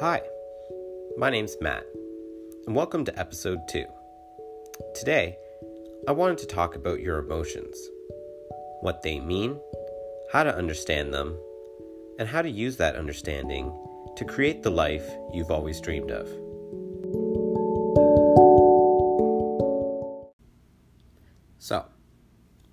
Hi, my name's Matt, and welcome to episode 2. Today, I wanted to talk about your emotions, what they mean, how to understand them, and how to use that understanding to create the life you've always dreamed of. So,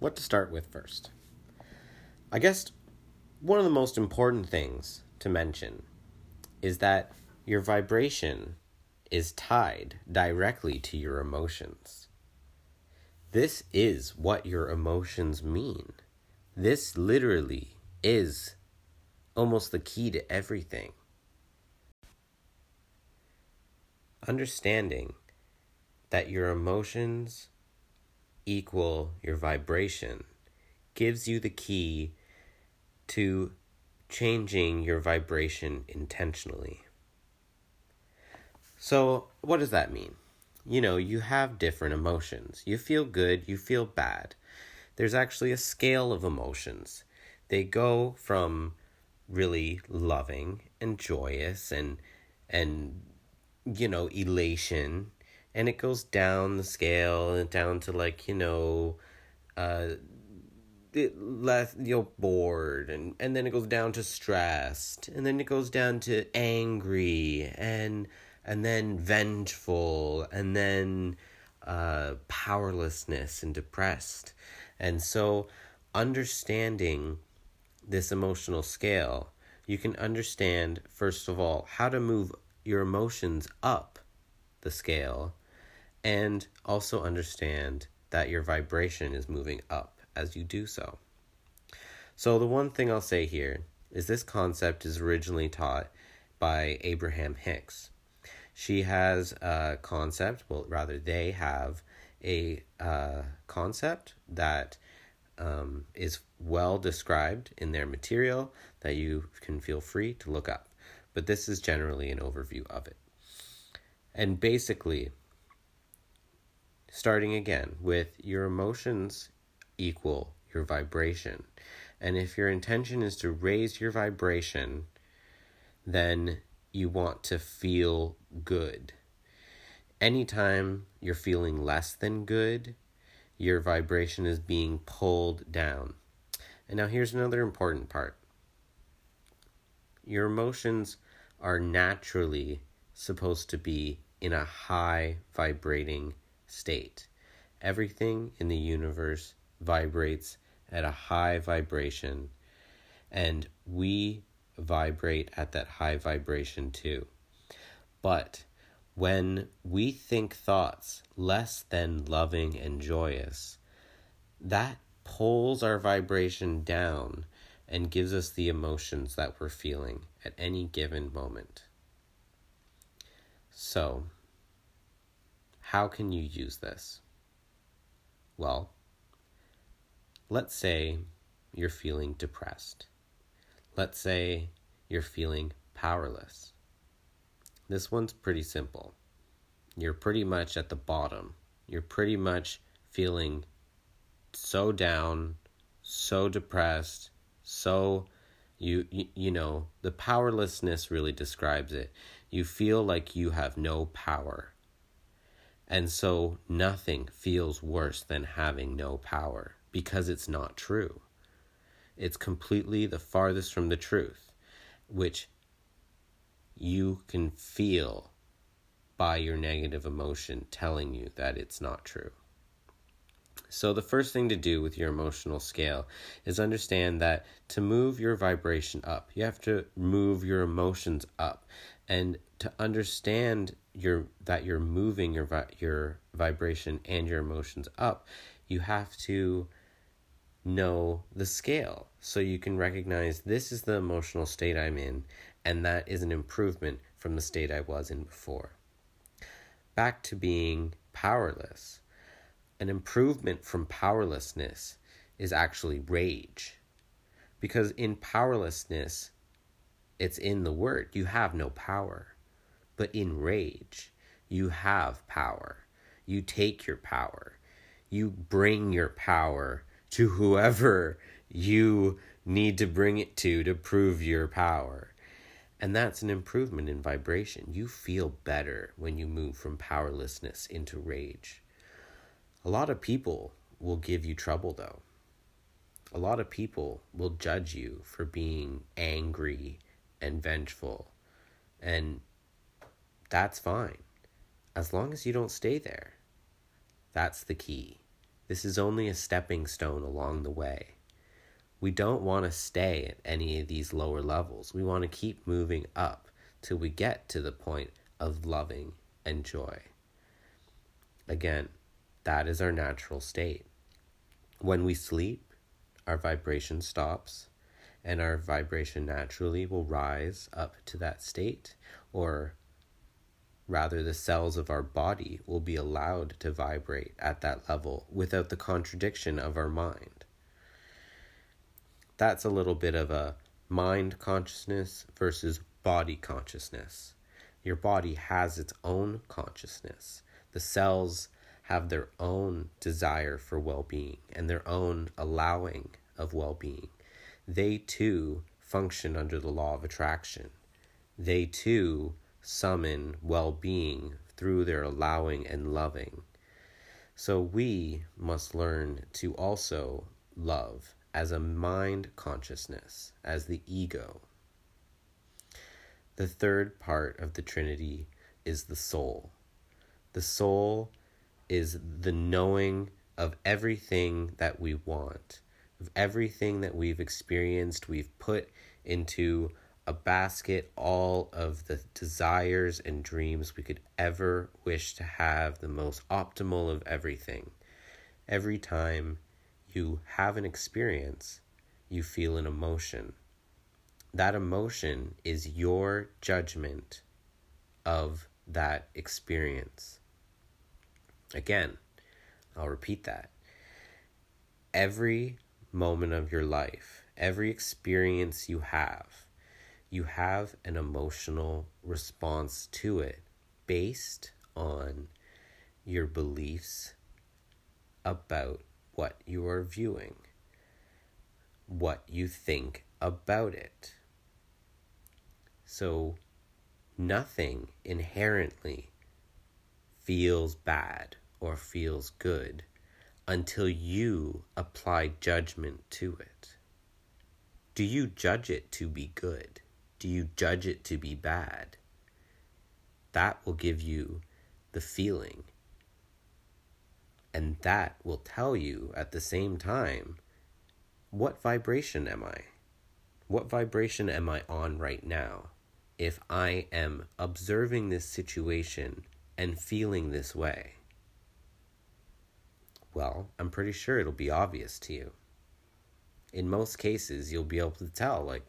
what to start with first? I guess one of the most important things to mention is that your vibration is tied directly to your emotions. This is what your emotions mean. This literally is almost the key to everything. Understanding that your emotions equal your vibration gives you the key to changing your vibration intentionally. So, what does that mean? You know, you have different emotions. You feel good, you feel bad. There's actually a scale of emotions. They go from really loving and joyous and and you know, elation and it goes down the scale and down to like, you know, uh it less you know bored and and then it goes down to stressed and then it goes down to angry and and then vengeful and then uh powerlessness and depressed. And so understanding this emotional scale you can understand first of all how to move your emotions up the scale and also understand that your vibration is moving up as you do so. So, the one thing I'll say here is this concept is originally taught by Abraham Hicks. She has a concept, well, rather, they have a uh, concept that um, is well described in their material that you can feel free to look up. But this is generally an overview of it. And basically, starting again with your emotions equal your vibration. And if your intention is to raise your vibration, then you want to feel good. Anytime you're feeling less than good, your vibration is being pulled down. And now here's another important part your emotions are naturally supposed to be in a high vibrating state. Everything in the universe vibrates at a high vibration, and we vibrate at that high vibration too. But when we think thoughts less than loving and joyous, that pulls our vibration down and gives us the emotions that we're feeling at any given moment. So, how can you use this? Well, Let's say you're feeling depressed. Let's say you're feeling powerless. This one's pretty simple. You're pretty much at the bottom. You're pretty much feeling so down, so depressed, so you, you you know, the powerlessness really describes it. You feel like you have no power. And so nothing feels worse than having no power because it's not true. It's completely the farthest from the truth, which you can feel by your negative emotion telling you that it's not true. So, the first thing to do with your emotional scale is understand that to move your vibration up, you have to move your emotions up. And to understand your that you're moving your your vibration and your emotions up, you have to know the scale so you can recognize this is the emotional state I'm in, and that is an improvement from the state I was in before. Back to being powerless. An improvement from powerlessness is actually rage. Because in powerlessness, it's in the word, you have no power. But in rage, you have power. You take your power. You bring your power to whoever you need to bring it to to prove your power. And that's an improvement in vibration. You feel better when you move from powerlessness into rage. A lot of people will give you trouble, though. A lot of people will judge you for being angry and vengeful. And that's fine, as long as you don't stay there. That's the key. This is only a stepping stone along the way. We don't want to stay at any of these lower levels. We want to keep moving up till we get to the point of loving and joy. Again, that is our natural state. When we sleep, our vibration stops and our vibration naturally will rise up to that state, or rather, the cells of our body will be allowed to vibrate at that level without the contradiction of our mind. That's a little bit of a mind consciousness versus body consciousness. Your body has its own consciousness. The cells have their own desire for well being and their own allowing of well being. They too function under the law of attraction. They too summon well being through their allowing and loving. So we must learn to also love as a mind consciousness, as the ego. The third part of the Trinity is the soul. The soul is the knowing of everything that we want, of everything that we've experienced. We've put into a basket all of the desires and dreams we could ever wish to have, the most optimal of everything. Every time you have an experience, you feel an emotion. That emotion is your judgment of that experience. Again, I'll repeat that. Every moment of your life, every experience you have, you have an emotional response to it based on your beliefs about what you are viewing, what you think about it. So, nothing inherently feels bad or feels good until you apply judgment to it. Do you judge it to be good? Do you judge it to be bad? That will give you the feeling. And that will tell you at the same time what vibration am I? What vibration am I on right now? If I am observing this situation and feeling this way? Well, I'm pretty sure it'll be obvious to you. In most cases, you'll be able to tell, like,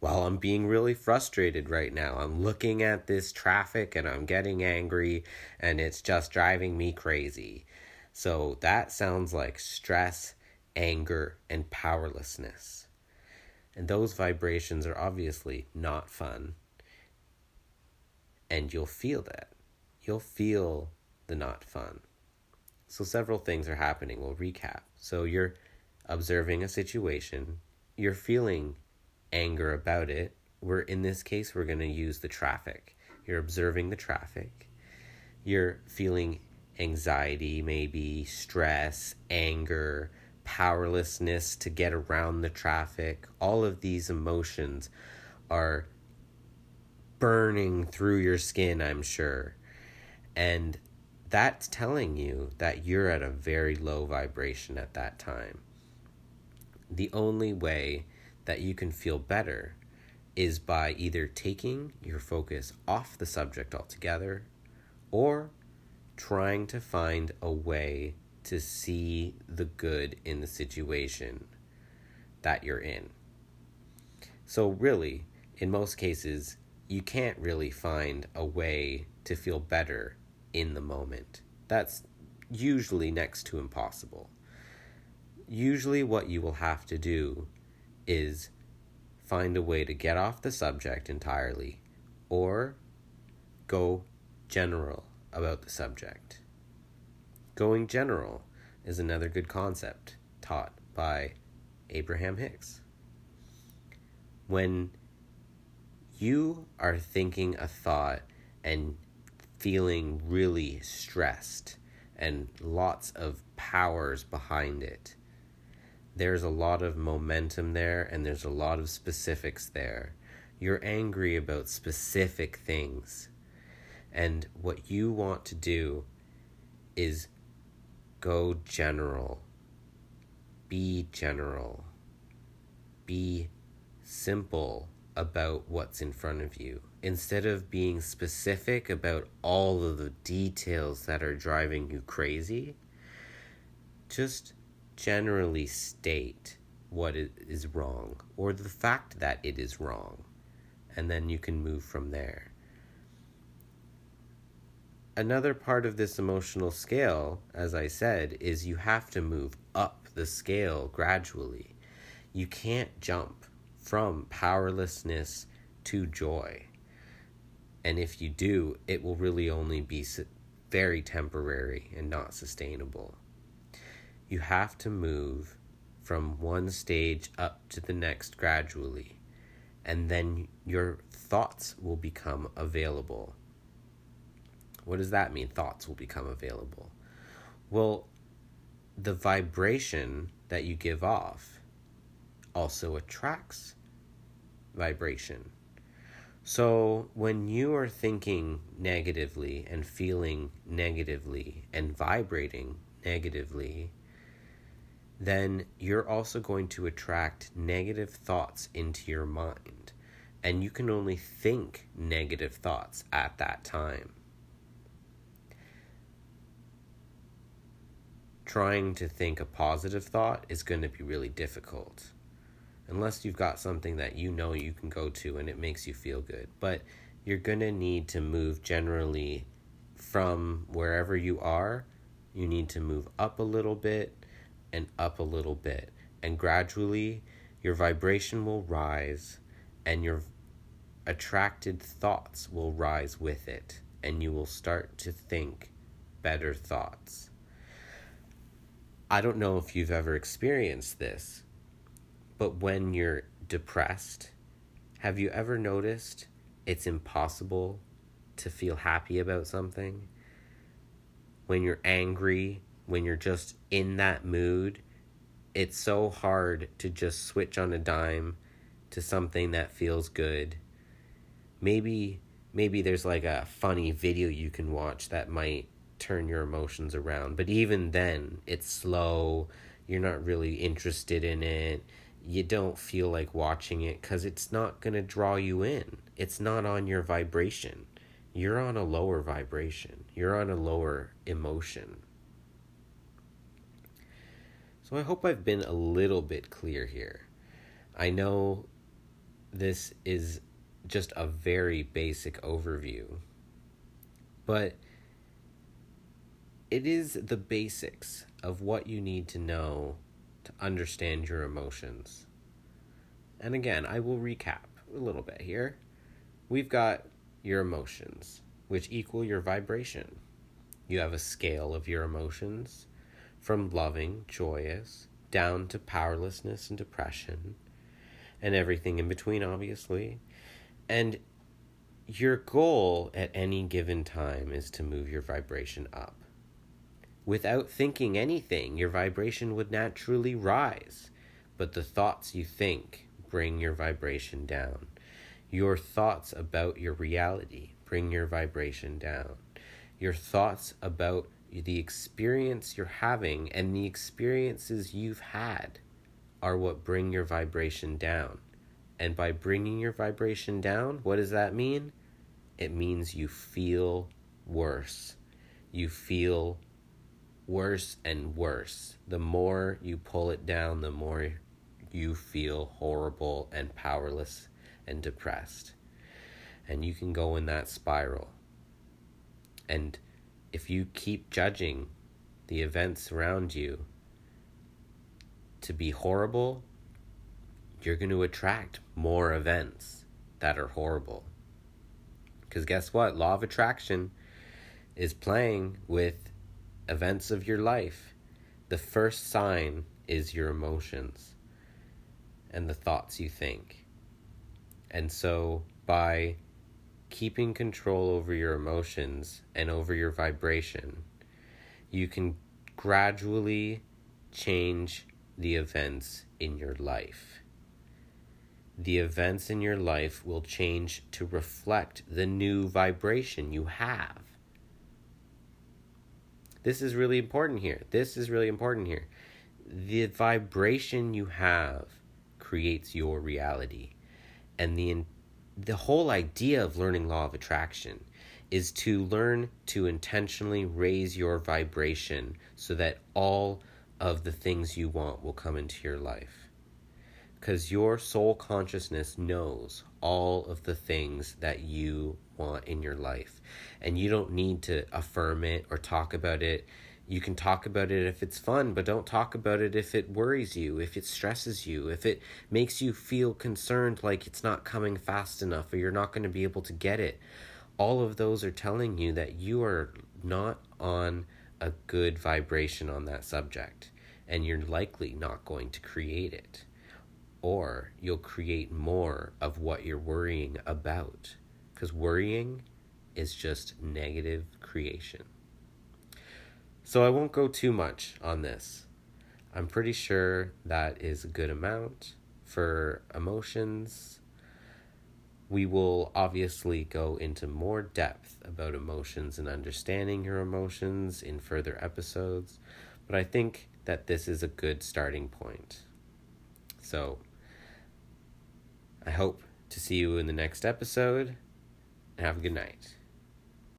well, I'm being really frustrated right now. I'm looking at this traffic and I'm getting angry and it's just driving me crazy. So that sounds like stress, anger, and powerlessness. And those vibrations are obviously not fun. And you'll feel that. You'll feel the not fun. So, several things are happening. We'll recap. So, you're observing a situation, you're feeling anger about it. We're in this case, we're going to use the traffic. You're observing the traffic. You're feeling anxiety, maybe stress, anger, powerlessness to get around the traffic. All of these emotions are burning through your skin, I'm sure. And that's telling you that you're at a very low vibration at that time. The only way that you can feel better is by either taking your focus off the subject altogether or trying to find a way to see the good in the situation that you're in. So, really, in most cases, you can't really find a way to feel better in the moment. That's usually next to impossible. Usually, what you will have to do is find a way to get off the subject entirely or go general about the subject. Going general is another good concept taught by Abraham Hicks. When you are thinking a thought and feeling really stressed and lots of powers behind it. There's a lot of momentum there and there's a lot of specifics there. You're angry about specific things. And what you want to do is go general. Be general. Be simple about what's in front of you instead of being specific about all of the details that are driving you crazy, just generally state what is wrong or the fact that it is wrong, and then you can move from there. Another part of this emotional scale, as I said, is you have to move up the scale gradually. You can't jump from powerlessness to joy. And if you do, it will really only be very temporary and not sustainable. You have to move from one stage up to the next gradually, and then your thoughts will become available. What does that mean? Thoughts will become available. Well, the vibration that you give off also attracts vibration. So, when you are thinking negatively and feeling negatively and vibrating negatively, then you're also going to attract negative thoughts into your mind. And you can only think negative thoughts at that time. Trying to think a positive thought is going to be really difficult unless you've got something that you know you can go to and it makes you feel good. But you're going to need to move generally from wherever you are. You need to move up a little bit and up a little bit. And gradually, your vibration will rise and your attracted thoughts will rise with it. And you will start to think better thoughts. I don't know if you've ever experienced this, but when you're depressed, have you ever noticed it's impossible to feel happy about something? When you're angry, when you're just in that mood, it's so hard to just switch on a dime to something that feels good. Maybe maybe there's like a funny video you can watch that might turn your emotions around, but even then, it's slow. You're not really interested in it you don't feel like watching it because it's not going to draw you in. It's not on your vibration. You're on a lower vibration, you're on a lower emotion. So I hope I've been a little bit clear here. I know this is just a very basic overview, but it is the basics of what you need to know to understand your emotions. And again, I will recap a little bit here. We've got your emotions, which equal your vibration. You have a scale of your emotions from loving, joyous, down to powerlessness and depression, and everything in between, obviously. And your goal at any given time is to move your vibration up without thinking anything, your vibration would naturally rise. But the thoughts you think bring your vibration down. Your thoughts about your reality bring your vibration down. Your thoughts about the experience you're having and the experiences you've had are what bring your vibration down. And by bringing your vibration down, what does that mean? It means you feel worse. You feel worse and worse. The more you pull it down, the more you feel horrible and powerless and depressed. And you can go in that spiral. And if you keep judging the events around you to be horrible, you're going to attract more events that are horrible. Because guess what? Law of attraction is playing with events of your life, the first sign is your emotions and the thoughts you think. And so by keeping control over your emotions and over your vibration, you can gradually change the events in your life. The events in your life will change to reflect the new vibration you have. This is really important here. This is really important here. The vibration you have creates your reality. And the the whole idea of learning law of attraction is to learn to intentionally raise your vibration so that all of the things you want will come into your life. Because your soul consciousness knows all of the things that you want in your life. And you don't need to affirm it or talk about it. You can talk about it if it's fun, but don't talk about it if it worries you, if it stresses you, if it makes you feel concerned like it's not coming fast enough or you're not going to be able to get it. All of those are telling you that you are not on a good vibration on that subject and you're likely not going to create it. Or you'll create more of what you're worrying about because worrying is just negative creation so i won't go too much on this i'm pretty sure that is a good amount for emotions we will obviously go into more depth about emotions and understanding your emotions in further episodes, but I think that this is a good starting point. So, I hope to see you in the next episode, and have a good night.